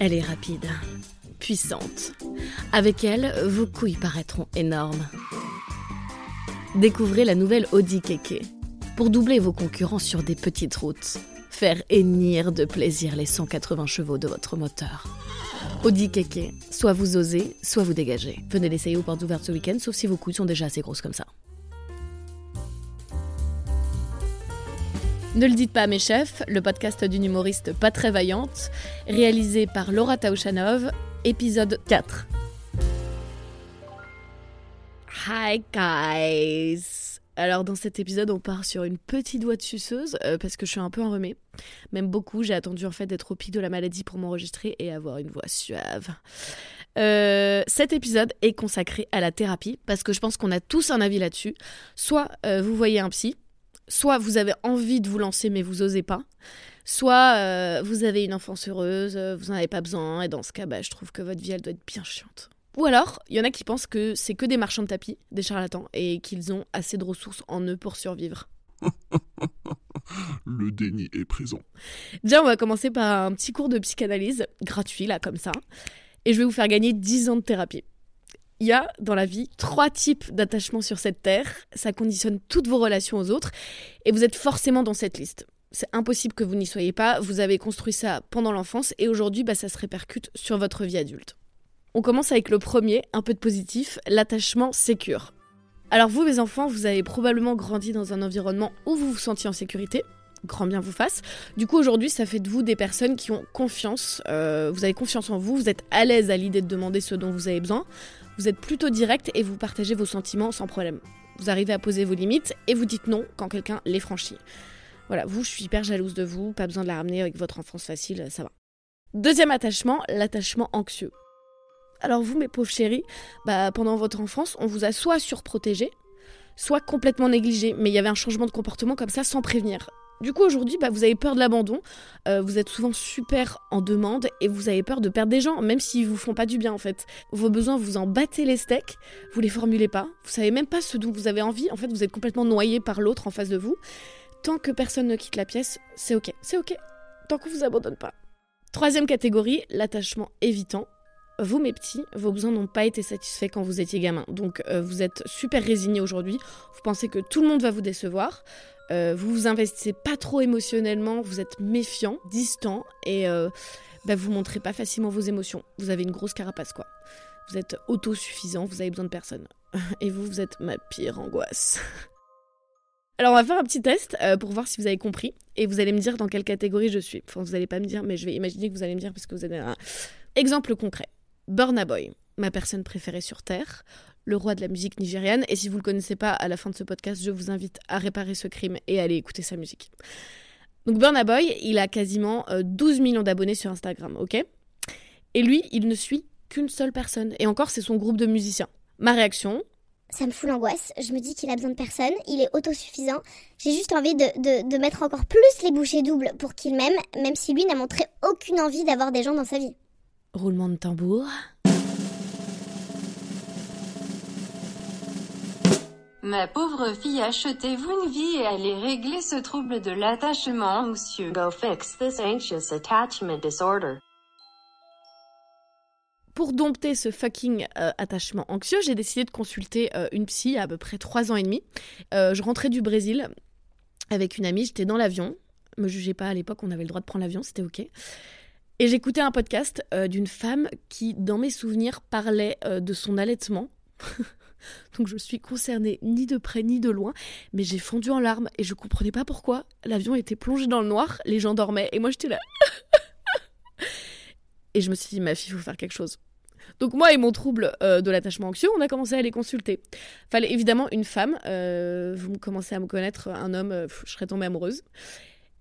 Elle est rapide, puissante. Avec elle, vos couilles paraîtront énormes. Découvrez la nouvelle Audi Keke pour doubler vos concurrents sur des petites routes. Faire hennir de plaisir les 180 chevaux de votre moteur. Audi Keke, soit vous osez, soit vous dégagez. Venez l'essayer aux portes ouvertes ce week-end, sauf si vos couilles sont déjà assez grosses comme ça. Ne le dites pas à mes chefs, le podcast d'une humoriste pas très vaillante, réalisé par Laura Taouchanov, épisode 4. Hi guys Alors dans cet épisode on part sur une petite voix de suceuse euh, parce que je suis un peu enrhumée. Même beaucoup, j'ai attendu en fait d'être au pic de la maladie pour m'enregistrer et avoir une voix suave. Euh, cet épisode est consacré à la thérapie parce que je pense qu'on a tous un avis là-dessus. Soit euh, vous voyez un psy, soit vous avez envie de vous lancer mais vous osez pas, soit euh, vous avez une enfance heureuse, euh, vous n'en avez pas besoin, et dans ce cas, bah, je trouve que votre vie, elle doit être bien chiante. Ou alors, il y en a qui pensent que c'est que des marchands de tapis, des charlatans, et qu'ils ont assez de ressources en eux pour survivre. Le déni est présent. Déjà, on va commencer par un petit cours de psychanalyse, gratuit, là, comme ça, et je vais vous faire gagner 10 ans de thérapie. Il y a dans la vie trois types d'attachements sur cette terre. Ça conditionne toutes vos relations aux autres. Et vous êtes forcément dans cette liste. C'est impossible que vous n'y soyez pas. Vous avez construit ça pendant l'enfance et aujourd'hui, bah, ça se répercute sur votre vie adulte. On commence avec le premier, un peu de positif, l'attachement sécure. Alors vous, mes enfants, vous avez probablement grandi dans un environnement où vous vous sentiez en sécurité. Grand bien vous fasse. Du coup, aujourd'hui, ça fait de vous des personnes qui ont confiance. Euh, vous avez confiance en vous, vous êtes à l'aise à l'idée de demander ce dont vous avez besoin. Vous êtes plutôt direct et vous partagez vos sentiments sans problème. Vous arrivez à poser vos limites et vous dites non quand quelqu'un les franchit. Voilà, vous, je suis hyper jalouse de vous, pas besoin de la ramener avec votre enfance facile, ça va. Deuxième attachement, l'attachement anxieux. Alors vous, mes pauvres chéris, bah, pendant votre enfance, on vous a soit surprotégé, soit complètement négligé, mais il y avait un changement de comportement comme ça sans prévenir. Du coup, aujourd'hui, bah, vous avez peur de l'abandon, euh, vous êtes souvent super en demande et vous avez peur de perdre des gens, même s'ils vous font pas du bien en fait. Vos besoins, vous en battez les steaks, vous les formulez pas, vous savez même pas ce dont vous avez envie, en fait, vous êtes complètement noyé par l'autre en face de vous. Tant que personne ne quitte la pièce, c'est ok, c'est ok, tant qu'on vous abandonne pas. Troisième catégorie, l'attachement évitant. Vous, mes petits, vos besoins n'ont pas été satisfaits quand vous étiez gamin. Donc, euh, vous êtes super résignés aujourd'hui. Vous pensez que tout le monde va vous décevoir. Euh, vous vous investissez pas trop émotionnellement, vous êtes méfiant, distant et euh, bah, vous montrez pas facilement vos émotions. Vous avez une grosse carapace quoi. Vous êtes autosuffisant, vous avez besoin de personne. Et vous, vous êtes ma pire angoisse. Alors on va faire un petit test euh, pour voir si vous avez compris et vous allez me dire dans quelle catégorie je suis. Enfin vous allez pas me dire mais je vais imaginer que vous allez me dire parce que vous avez un exemple concret. Burna Boy, ma personne préférée sur Terre, le roi de la musique nigériane. Et si vous ne le connaissez pas, à la fin de ce podcast, je vous invite à réparer ce crime et à aller écouter sa musique. Donc Burna Boy, il a quasiment 12 millions d'abonnés sur Instagram, ok? Et lui, il ne suit qu'une seule personne. Et encore, c'est son groupe de musiciens. Ma réaction? Ça me fout l'angoisse. Je me dis qu'il a besoin de personne, il est autosuffisant. J'ai juste envie de, de, de, mettre encore plus les bouchées doubles pour qu'il m'aime, même si lui n'a montré aucune envie d'avoir des gens dans sa vie. Roulement de tambour. Ma pauvre fille, achetez-vous une vie et allez régler ce trouble de l'attachement anxieux. Go fix this anxious attachment disorder. Pour dompter ce fucking euh, attachement anxieux, j'ai décidé de consulter euh, une psy à peu près trois ans et demi. Euh, je rentrais du Brésil avec une amie, j'étais dans l'avion. Me jugez pas à l'époque, on avait le droit de prendre l'avion, c'était ok. Et j'écoutais un podcast d'une femme qui, dans mes souvenirs, parlait de son allaitement. Donc je suis concernée ni de près ni de loin, mais j'ai fondu en larmes et je comprenais pas pourquoi. L'avion était plongé dans le noir, les gens dormaient et moi j'étais là. et je me suis dit, ma fille, il faut faire quelque chose. Donc moi et mon trouble euh, de l'attachement anxieux, on a commencé à les consulter. Fallait évidemment une femme. Euh, vous commencez à me connaître, un homme, euh, je serais tombée amoureuse.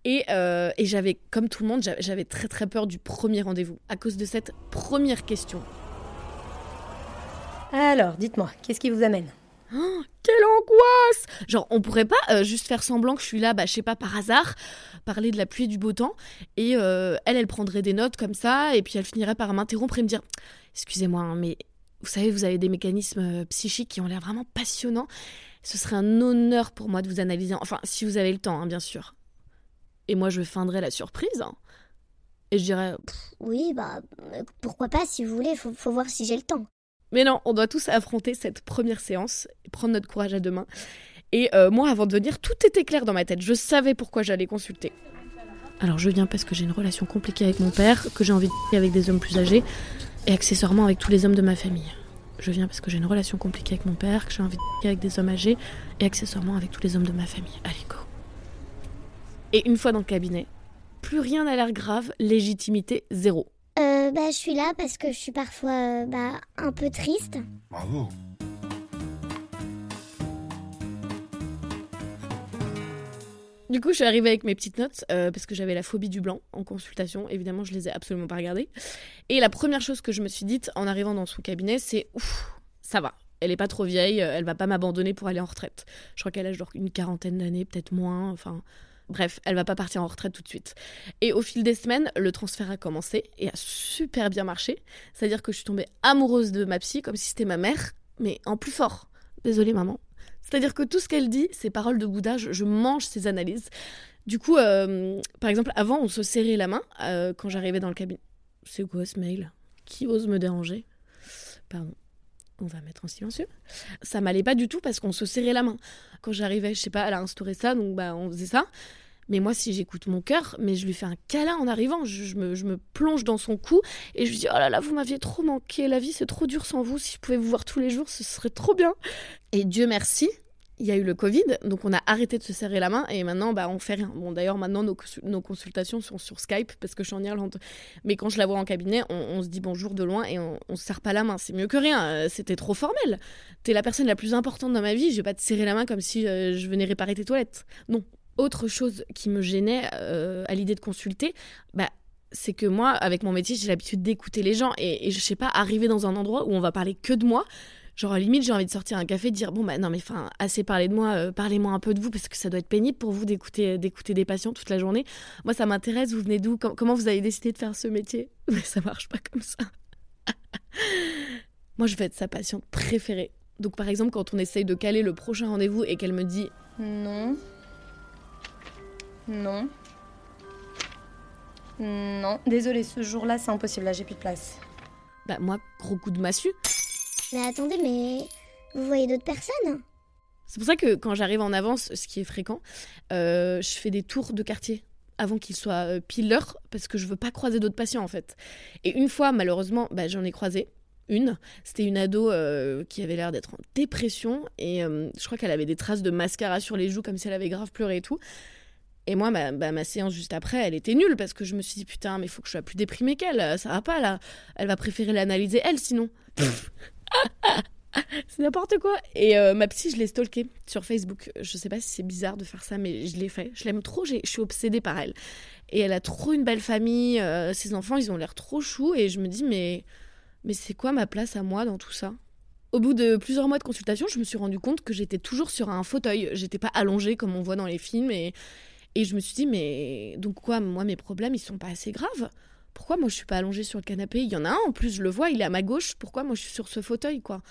Et, et j'avais, comme tout le monde, j'avais très très peur du premier rendez-vous à cause de cette première question. Alors, dites-moi, qu'est-ce qui vous amène Oh, quelle angoisse Genre, on pourrait pas euh, juste faire semblant que je suis là, bah, je sais pas, par hasard, parler de la pluie et du beau temps, et euh, elle, elle prendrait des notes comme ça, et puis elle finirait par m'interrompre et me dire Excusez-moi, hein, mais vous savez, vous avez des mécanismes euh, psychiques qui ont l'air vraiment passionnants. Ce serait un honneur pour moi de vous analyser, enfin, si vous avez le temps, hein, bien sûr. Et moi, je feindrais la surprise, hein. et je dirais Pff, Oui, bah, pourquoi pas si vous voulez, faut, faut voir si j'ai le temps. Mais non, on doit tous affronter cette première séance, prendre notre courage à deux mains. Et euh, moi, avant de venir, tout était clair dans ma tête. Je savais pourquoi j'allais consulter. Alors je viens parce que j'ai une relation compliquée avec mon père, que j'ai envie de avec des hommes plus âgés, et accessoirement avec tous les hommes de ma famille. Je viens parce que j'ai une relation compliquée avec mon père, que j'ai envie de avec des hommes âgés, et accessoirement avec tous les hommes de ma famille. Allez, go. Et une fois dans le cabinet, plus rien n'a l'air grave, légitimité zéro. Euh, bah, je suis là parce que je suis parfois, euh, bah, un peu triste. Bravo. Du coup, je suis arrivée avec mes petites notes euh, parce que j'avais la phobie du blanc en consultation. Évidemment, je les ai absolument pas regardées. Et la première chose que je me suis dite en arrivant dans son cabinet, c'est ouf, ça va. Elle est pas trop vieille, elle va pas m'abandonner pour aller en retraite. Je crois qu'elle a genre une quarantaine d'années, peut-être moins. Enfin, bref, elle va pas partir en retraite tout de suite. Et au fil des semaines, le transfert a commencé et a super bien marché. C'est-à-dire que je suis tombée amoureuse de ma psy comme si c'était ma mère, mais en plus fort. Désolée maman, c'est-à-dire que tout ce qu'elle dit, ses paroles de Bouddha, je, mange ses analyses. Du coup, euh, par exemple, avant, on se serrait la main euh, quand j'arrivais dans le cabinet. C'est quoi ce mail? Qui ose me déranger? Pardon. On va mettre en silencieux. Ça m'allait pas du tout parce qu'on se serrait la main. Quand j'arrivais, je sais pas, elle a instauré ça, donc bah on faisait ça. Mais moi, si j'écoute mon cœur, mais je lui fais un câlin en arrivant, je, me, je, me, plonge dans son cou et je lui dis Oh là là, vous m'aviez trop manqué, la vie c'est trop dur sans vous, si je pouvais vous voir tous les jours, ce serait trop bien. Et Dieu merci, il y a eu le Covid, donc on a arrêté de se serrer la main et maintenant bah, on fait rien. Bon d'ailleurs maintenant nos, consultations sont sur Skype parce que je suis en Irlande. Mais quand je la vois en cabinet, on, se dit bonjour de loin et on, on se serre pas la main. C'est mieux que rien. Euh, c'était trop formel. T'es la personne la plus importante dans ma vie. Je vais pas te serrer la main comme si euh, je venais réparer tes toilettes. Non, autre chose qui me gênait euh, à l'idée de consulter, bah, c'est que moi, avec mon métier, j'ai l'habitude d'écouter les gens et, et, je sais pas, arriver dans un endroit où on va parler que de moi. Genre, à limite, j'ai envie de sortir un café, de dire Bon, bah non, mais enfin, assez parlé de moi, euh, parlez-moi un peu de vous, parce que ça doit être pénible pour vous d'écouter, d'écouter des patients toute la journée. Moi, ça m'intéresse, vous venez d'où? Comment vous avez décidé de faire ce métier? Mais ça marche pas comme ça. moi, je vais être sa patiente préférée. Donc, par exemple, quand on essaye de caler le prochain rendez-vous et qu'elle me dit Non, non. Non, désolé, ce jour-là, c'est impossible, là, j'ai plus de place. Bah, moi, gros coup de massue. Mais attendez, mais vous voyez d'autres personnes C'est pour ça que quand j'arrive en avance, ce qui est fréquent, euh, je fais des tours de quartier avant qu'il soit euh, pile l'heure, parce que je veux pas croiser d'autres patients, en fait. Et une fois, malheureusement, bah, j'en ai croisé une. C'était une ado euh, qui avait l'air d'être en dépression et je crois qu'elle avait des traces de mascara sur les joues comme si elle avait grave pleuré et tout. Et moi, bah, ma séance juste après, elle était nulle parce que je me suis dit putain, mais il faut que je sois plus déprimée qu'elle. Ça va pas là. Elle va préférer l'analyser elle sinon. c'est n'importe quoi. Et euh, ma psy, je l'ai stalkée sur Facebook. Je sais pas si c'est bizarre de faire ça, mais je l'ai fait. Je l'aime trop. Je suis obsédée par elle. Et elle a trop une belle famille. Euh, ses enfants, ils ont l'air trop choux. Et je me dis, mais, mais c'est quoi ma place à moi dans tout ça? Au bout de plusieurs mois de consultation, je me suis rendu compte que j'étais toujours sur un fauteuil. J'étais pas allongée comme on voit dans les films. Et, et je me suis dit, mais donc quoi, moi, mes problèmes, ils sont pas assez graves? Pourquoi moi, je suis pas allongée sur le canapé? Il y en a un, en plus, je le vois, il est à ma gauche. Pourquoi moi, je suis sur ce fauteuil, quoi?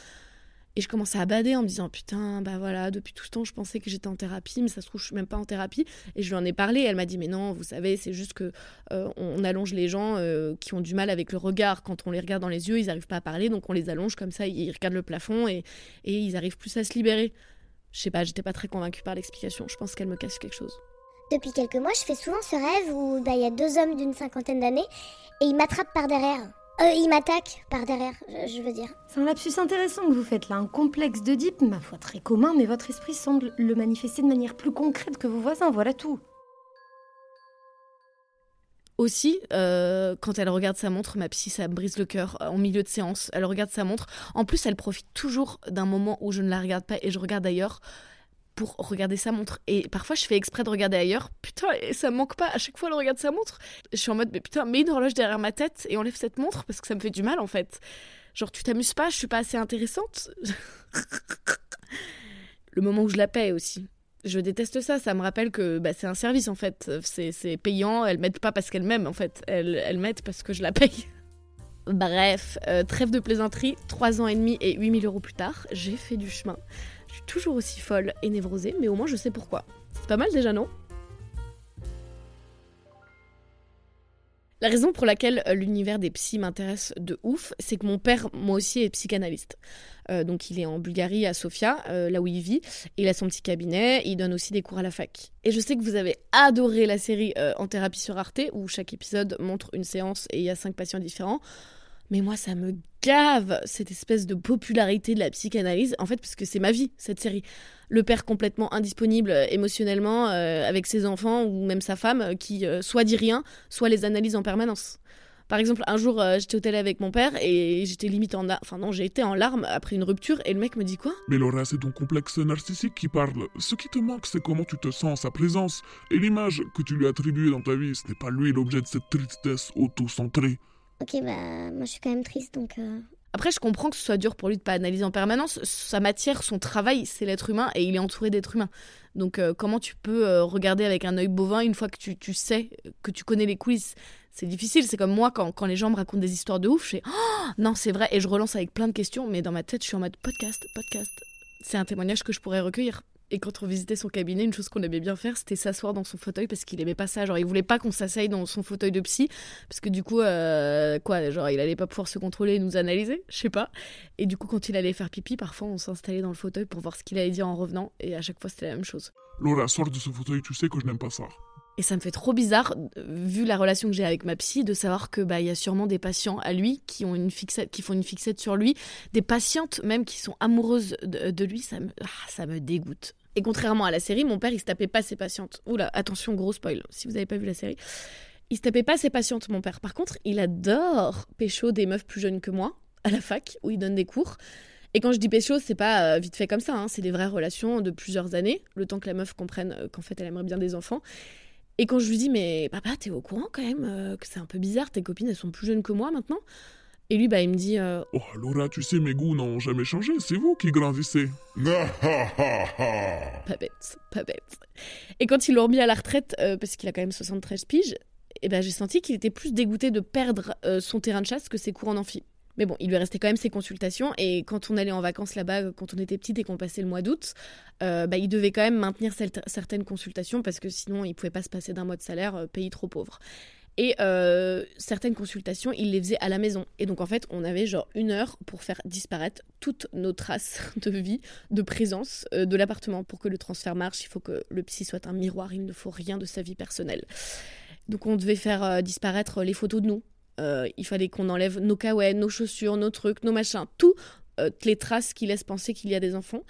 Et je commençais à bader en me disant putain bah voilà depuis tout ce temps je pensais que j'étais en thérapie mais ça se trouve je suis même pas en thérapie. Et je lui en ai parlé elle m'a dit mais non vous savez c'est juste que euh, on allonge les gens euh, qui ont du mal avec le regard. Quand on les regarde dans les yeux ils n'arrivent pas à parler donc on les allonge comme ça ils regardent le plafond et, et ils arrivent plus à se libérer. Je sais pas j'étais pas très convaincue par l'explication. Je pense qu'elle me cache quelque chose depuis quelques mois, je fais souvent ce rêve où bah, il y a deux hommes d'une cinquantaine d'années et ils m'attrapent par derrière. Euh, ils m'attaquent par derrière, je, veux dire. C'est un lapsus intéressant que vous faites là, un complexe d'Oedipe, ma foi très commun, mais votre esprit semble le manifester de manière plus concrète que vos voisins, voilà tout. Aussi, euh, quand elle regarde sa montre, ma psy, ça me brise le cœur en milieu de séance. Elle regarde sa montre. En plus, elle profite toujours d'un moment où je ne la regarde pas et je regarde ailleurs pour regarder sa montre. Et parfois, je fais exprès de regarder ailleurs. Putain, et ça me manque pas. À chaque fois, elle regarde sa montre. Je suis en mode, mais putain, mets une horloge derrière ma tête et enlève cette montre parce que ça me fait du mal en fait. Genre, tu t'amuses pas, je suis pas assez intéressante. Le moment où je la paie aussi. Je déteste ça, ça me rappelle que bah, c'est un service en fait. C'est payant, elle m'aide pas parce qu'elle m'aime en fait. Elle, elle m'aide parce que je la paye. Bref, euh, trêve de plaisanterie, 3 ans et demi et 8000 euros plus tard, j'ai fait du chemin toujours aussi folle et névrosée, mais au moins je sais pourquoi. C'est pas mal déjà, non? La raison pour laquelle euh, l'univers des psys m'intéresse de ouf, c'est que mon père, moi aussi, est psychanalyste. Euh, donc il est en Bulgarie, à Sofia, euh, là où il vit. Il a son petit cabinet, il donne aussi des cours à la fac. Et je sais que vous avez adoré la série En thérapie sur Arte, où chaque épisode montre une séance et il y a cinq patients différents. Mais moi, ça me gave cette espèce de popularité de la psychanalyse, en fait, parce que c'est ma vie, cette série. Le père complètement indisponible euh, émotionnellement euh, avec ses enfants ou même sa femme euh, qui soit dit rien, soit les analyse en permanence. Par exemple, un jour, j'étais au télé avec mon père et j'étais limite en... Enfin non, j'ai été en larmes après une rupture et le mec me dit quoi? Mais Laura, c'est ton complexe narcissique qui parle. Ce qui te manque, c'est comment tu te sens, sa présence et l'image que tu lui attribues dans ta vie. Ce n'est pas lui l'objet de cette tristesse auto-centrée. Ok, bah moi je suis quand même triste donc. Euh. Après, je comprends que ce soit dur pour lui de pas analyser en permanence. Sa matière, son travail, c'est l'être humain et il est entouré d'êtres humains. Donc, euh, comment tu peux euh, regarder avec un œil bovin une fois que tu, tu sais, que tu connais les coulisses? C'est difficile. C'est comme moi quand, quand, les gens me racontent des histoires de ouf, je fais oh, non, c'est vrai. Et je relance avec plein de questions, mais dans ma tête, je suis en mode podcast, podcast. C'est un témoignage que je pourrais recueillir. Et quand on visitait son cabinet, une chose qu'on aimait bien faire, c'était s'asseoir dans son fauteuil parce qu'il aimait pas ça. Genre, il voulait pas qu'on s'asseye dans son fauteuil de psy parce que du coup, euh, quoi, genre, il allait pas pouvoir se contrôler et nous analyser, je sais pas. Et du coup, quand il allait faire pipi, parfois, on s'installait dans le fauteuil pour voir ce qu'il allait dire en revenant. Et à chaque fois, c'était la même chose. Laura, sors de ce fauteuil, tu sais que je n'aime pas ça. Et ça me fait trop bizarre, vu la relation que j'ai avec ma psy, de savoir que bah y a sûrement des patients à lui qui ont une fixette, qui font une fixette sur lui, des patientes même qui sont amoureuses de, lui. Ça me, ah, ça me dégoûte. Et contrairement à la série, mon père, il se tapait pas ses patientes. Oula, attention, gros spoil, si vous n'avez pas vu la série. Il se tapait pas ses patientes, mon père. Par contre, il adore pécho des meufs plus jeunes que moi, à la fac, où il donne des cours. Et quand je dis pécho, c'est pas euh, vite fait comme ça, hein. c'est des vraies relations de plusieurs années, le temps que la meuf comprenne euh, qu'en fait elle aimerait bien des enfants. Et quand je lui dis, mais papa, t'es au courant quand même euh, que c'est un peu bizarre, tes copines elles sont plus jeunes que moi maintenant? Et lui, bah, il me dit euh, Oh, Laura, tu sais, mes goûts n'ont jamais changé, c'est vous qui grandissez. pas bête, pas bête. Et quand ils l'ont remis à la retraite, euh, parce qu'il a quand même 73 piges, et eh ben, j'ai senti qu'il était plus dégoûté de perdre son terrain de chasse que ses cours en amphi. Mais bon, il lui restait quand même ses consultations. Et quand on allait en vacances là-bas, quand on était petite et qu'on passait le mois d'août, bah, il devait quand même maintenir certaines consultations parce que sinon, il pouvait pas se passer d'un mois de salaire, pays trop pauvre. Et euh, certaines consultations, il les faisait à la maison. Et donc en fait, on avait genre une heure pour faire disparaître toutes nos traces de vie, de présence euh, de l'appartement. Pour que le transfert marche, il faut que le psy soit un miroir, il ne faut rien de sa vie personnelle. Donc on devait faire euh, disparaître les photos de nous. Il fallait qu'on enlève nos caouets, nos chaussures, nos trucs, nos machins, tout euh, les traces qui laissent penser qu'il y a des enfants.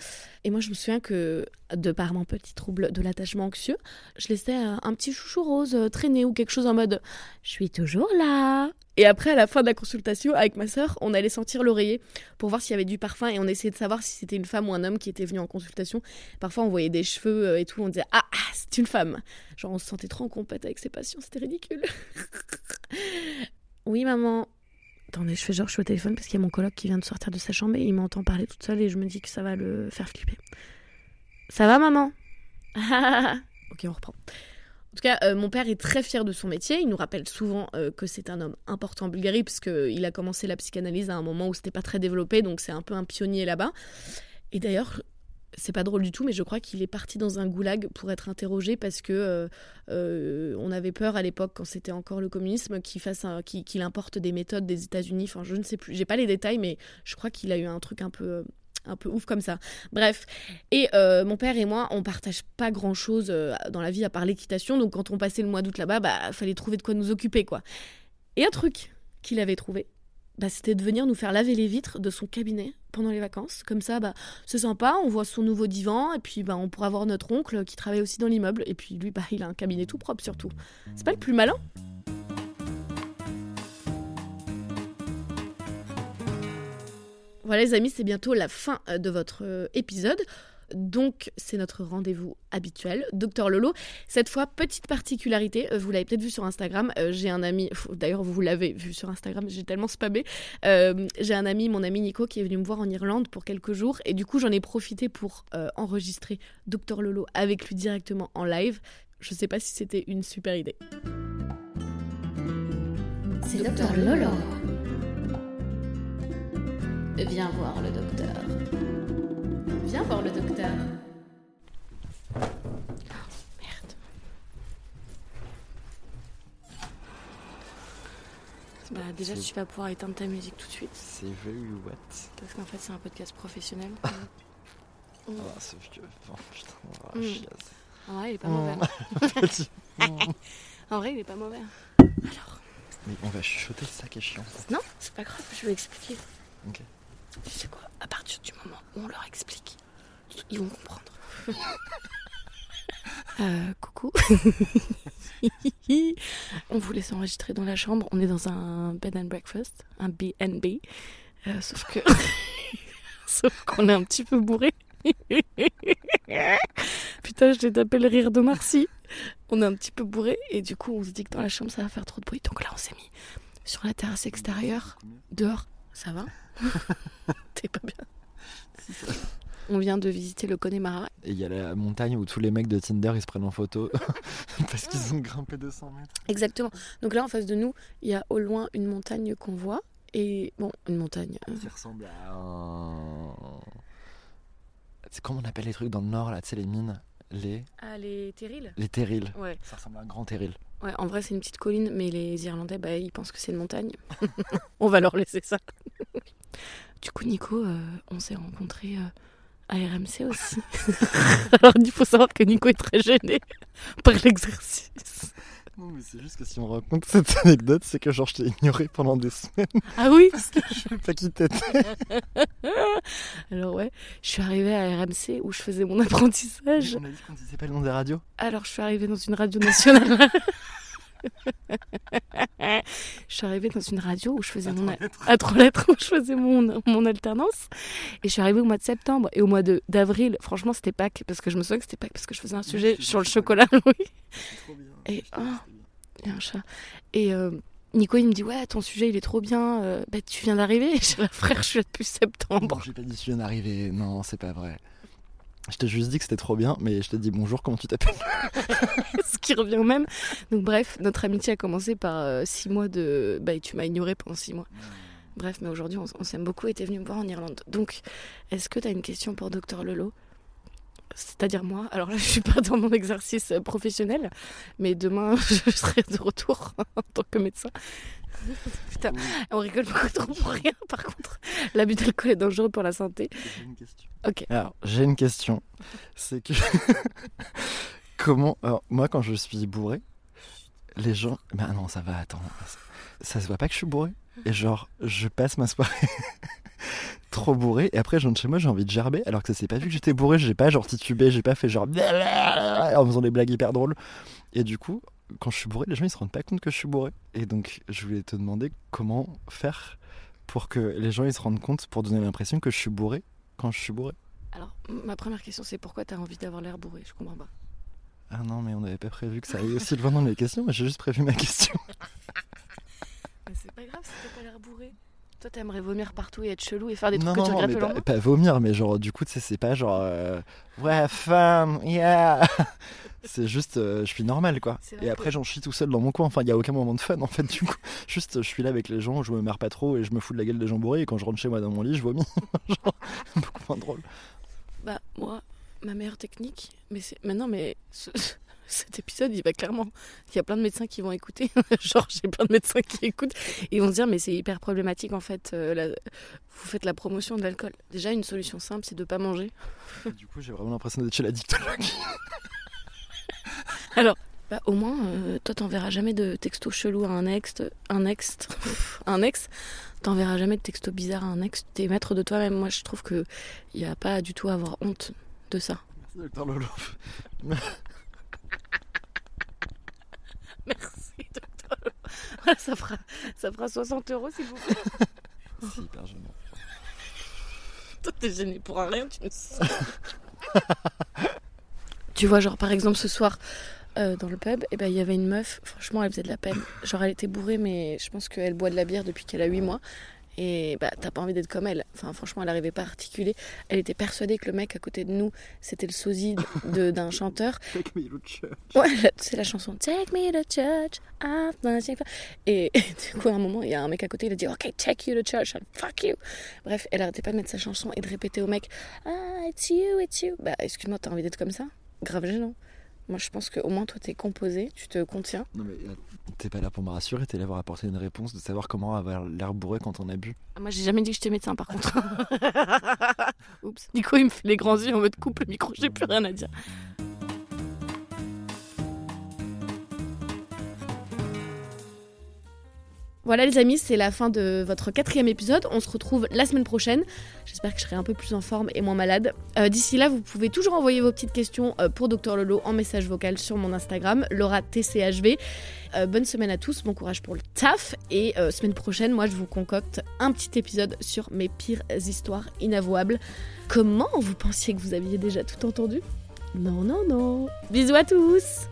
Et moi, je me souviens que, de par mon petit trouble de l'attachement anxieux, je laissais un, petit chouchou rose euh, traîner ou quelque chose en mode Je suis toujours là. Et après, à la fin de la consultation, avec ma sœur, on allait sentir l'oreiller pour voir s'il y avait du parfum et on essayait de savoir si c'était une femme ou un homme qui était venu en consultation. Parfois, on voyait des cheveux euh, et tout, on disait Ah, ah c'est une femme. Genre, on se sentait trop en compète avec ses patients, c'était ridicule. oui, maman. Attendez, je fais genre, je suis au téléphone parce qu'il y a mon coloc qui vient de sortir de sa chambre et il m'entend parler toute seule et je me dis que ça va le faire flipper. Ça va, maman? Ok, on reprend. En tout cas, euh, mon père est très fier de son métier. Il nous rappelle souvent euh, que c'est un homme important en Bulgarie, puisqu'il a commencé la psychanalyse à un moment où c'était pas très développé, donc c'est un peu un pionnier là-bas. Et d'ailleurs, c'est pas drôle du tout, mais je crois qu'il est parti dans un goulag pour être interrogé parce que euh, euh, on avait peur à l'époque, quand c'était encore le communisme, qu'il fasse, qu'il importe des méthodes des États-Unis. Enfin, je ne sais plus, j'ai pas les détails, mais je crois qu'il a eu un truc un peu peu ouf comme ça. Bref. Et euh, mon père et moi, on partage pas grand chose dans la vie à part l'équitation. Donc quand on passait le mois d'août là-bas, bah fallait trouver de quoi nous occuper, quoi. Et un truc qu'il avait trouvé, bah, c'était de venir nous faire laver les vitres de son cabinet pendant les vacances. Comme ça, bah, c'est sympa, on voit son nouveau divan, et puis bah, on pourra voir notre oncle qui travaille aussi dans l'immeuble, et puis lui, bah, il a un cabinet tout propre surtout. C'est pas le plus malin Voilà les amis, c'est bientôt la fin euh, de votre euh, épisode. Donc, c'est notre rendez-vous habituel, Docteur Lolo. Cette fois, petite particularité, euh, vous l'avez peut-être vu sur Instagram, euh, j'ai un ami, d'ailleurs vous l'avez vu sur Instagram, j'ai tellement spammé, euh, j'ai un ami, mon ami Nico, qui est venu me voir en Irlande pour quelques jours, et du coup j'en ai profité pour enregistrer Docteur Lolo avec lui directement en live. Je sais pas si c'était une super idée. C'est Docteur Lolo. Viens voir le docteur. Viens voir le docteur. merde. déjà, C'est- tu vas pouvoir éteindre ta musique tout de suite. C'est very what Parce qu'en fait, c'est un podcast professionnel. Ah, sauf que. Oh, putain, oh, Mm. chiasse. En vrai, il est pas Mm. mauvais. Mm. En vrai, il est pas mauvais. Mais on va chuchoter, c'est ça qui est chiant. Non, c'est pas grave, je vais expliquer. Ok. Tu sais quoi À partir du moment où on leur explique, ils vont comprendre. Euh, coucou. on voulait s'enregistrer dans la chambre. On est dans un bed and breakfast, un B&B. Euh, sauf que, sauf qu'on est un petit peu bourré. Putain, je t'ai tapé le rire de Marcy. On est un petit peu bourré et du coup, on se dit que dans la chambre, ça va faire trop de bruit. Donc là, on s'est mis sur la terrasse extérieure, dehors. Ça va T'es pas bien On vient de visiter le Connemara. Et il y a la montagne où tous les mecs de Tinder ils se prennent en photo parce qu'ils ont grimpé 200 mètres. Exactement. Donc là, en face de nous, il y a au loin une montagne qu'on voit. Et bon, une montagne. euh, Qui ressemble à un. C'est comment on appelle les trucs dans le nord là, tu sais, les mines? Les. Ah, les terrils Les terrils. Ouais. Ça ressemble à un grand terril. Ouais, en vrai, c'est une petite colline, mais les Irlandais, bah, ils pensent que c'est une montagne. on va leur laisser ça. du coup, Nico, euh, on s'est rencontrés euh, à RMC aussi. Alors, il faut savoir que Nico est très gêné par l'exercice. Non, mais c'est juste que si on raconte cette anecdote, c'est que genre je t'ai ignoré pendant des semaines Ah oui parce que je sais pas qui t'étais. Alors ouais, je suis arrivée à RMC où je faisais mon apprentissage. On a dit qu'on disait pas le nom des radios. Alors je suis arrivée dans une radio nationale. Je suis arrivée dans une radio où je faisais À mon à trois lettres où je faisais mon, mon alternance et je suis arrivée au mois de septembre et au mois de d'avril franchement c'était Pâques parce que je me souviens que c'était Pâques parce que je faisais un sujet sur le chocolat oui trop bien. Et- bien. il y a un chat et euh, Nico il me dit ouais ton sujet il est trop bien euh, bah tu viens d'arriver je dis frère je suis là depuis septembre j'ai pas dit tu viens d'arriver. Non, c'est pas vrai. Je t'ai juste dit que c'était trop bien, mais je t'ai dit bonjour, comment tu t'appelles ce qui revient au même. Donc bref, notre amitié a commencé par euh, six mois de... Bah, tu m'as ignoré pendant six mois. Bref, mais aujourd'hui, on, on s'aime beaucoup et t'es venu me voir en Irlande. Donc, est-ce que t'as une question pour Docteur Lelo C'est-à-dire moi? Alors là, je suis pas dans mon exercice euh, professionnel, mais demain, je serai de retour en tant que médecin. Putain, on rigole beaucoup trop pour rien. Par contre, l'abus d'alcool est dangereux pour la santé. J'ai une question. Ok. Alors, j'ai une question. C'est que. Comment. Alors, moi, quand je suis bourré, les gens. Bah non, ça va, attends. Ça se voit pas que je suis bourré. Et genre, je passe ma soirée trop bourré. Et après, je rentre chez moi, j'ai envie de gerber. Alors que ça s'est pas vu que j'étais bourré. J'ai pas genre titubé, j'ai pas fait genre. En faisant des blagues hyper drôles. Et du coup, quand je suis bourré, les gens ils se rendent pas compte que je suis bourré. Et donc, je voulais te demander comment faire pour que les gens ils se rendent compte, pour donner l'impression que je suis bourré quand je suis bourré. Alors, ma première question, c'est pourquoi t'as envie d'avoir l'air bourré? Je comprends pas. Ah non, mais on n'avait pas prévu que ça aille aussi loin dans les questions. Moi, j'ai juste prévu ma question. Mais c'est pas grave si t'as pas l'air bourré. Toi, t'aimerais vomir partout et être chelou et faire des non, trucs que tu non, regrettes mais le pas, lendemain pas vomir, mais genre, du coup, tu c'est pas genre. euh, ouais, femme, yeah C'est juste, euh, je suis normal, quoi. Et que- après, j'en chie tout seul dans mon coin. Enfin, il y a aucun moment de fun, en fait, du coup. Juste, je suis là avec les gens, je me marre pas trop et je me fous de la gueule des gens bourrés. Et quand je rentre chez moi dans mon lit, je vomis. genre, beaucoup moins drôle. Bah, moi, ma meilleure technique, mais c'est. Maintenant, mais cet épisode, il va clairement. Il y a plein de médecins qui vont écouter. Genre, j'ai plein de médecins qui écoutent. Et ils vont se dire, mais c'est hyper problématique, en fait. euh, la- Vous faites la promotion de l'alcool. Déjà, une solution simple, c'est de pas manger. Du coup, j'ai vraiment l'impression d'être chez la dictologue. Bah, au moins, euh, toi, t'enverras jamais de texto chelou à un ex. Un ex. un ex. T'enverras jamais de texto bizarre à un ex. T'es maître de toi-même. Moi, je trouve que il y a pas du tout à avoir honte de ça. Merci, docteur Lolo. Merci, docteur. Ça fera, ça fera 60 euros, s'il vous plaît. C'est hyper gênant. Toi, t'es gêné pour un rien, tu ne sais. tu vois, genre, par exemple, ce soir, euh, dans le pub, et ben, il y avait une meuf, franchement, elle faisait de la peine. Genre, elle était bourrée, mais je pense qu'elle boit de la bière depuis qu'elle a 8 mois. Et bah, t'as pas envie d'être comme elle. Enfin, franchement, elle arrivait pas à articuler. Elle était persuadée que le mec à côté de nous, c'était le sosie de- d'un chanteur. Take me to church. Ouais, c'est la chanson Take me to church. Fire. Et, et du coup, à un moment, il y a un mec à côté, il a dit Ok, take you to church, and fuck you. Bref, elle arrêtait pas de mettre sa chanson et de répéter au mec Ah, it's you, it's you. Bah, excuse-moi, t'as envie d'être comme ça? Grave gênant. Moi, je pense qu'au moins, toi, t'es composé, tu te contiens. Non mais euh, t'es pas là pour me rassurer, t'es là pour apporter une réponse de savoir comment avoir l'air bourré quand on a bu. Ah, Moi, j'ai jamais dit que j'étais médecin, par contre. Oups. Nico, il me fait les grands yeux en mode coupe le micro, j'ai plus rien à dire. Voilà les amis, c'est la fin de votre quatrième épisode. On se retrouve la semaine prochaine. J'espère que je serai un peu plus en forme et moins malade. Euh, D'ici là, vous pouvez toujours envoyer vos petites questions euh, pour Dr Lolo en message vocal sur mon Instagram, Laura TCHV. Euh, bonne semaine à tous, bon courage pour le taf. Et semaine prochaine, moi, je vous concocte un petit épisode sur mes pires histoires inavouables. Comment vous pensiez que vous aviez déjà tout entendu? Non, non, non. Bisous à tous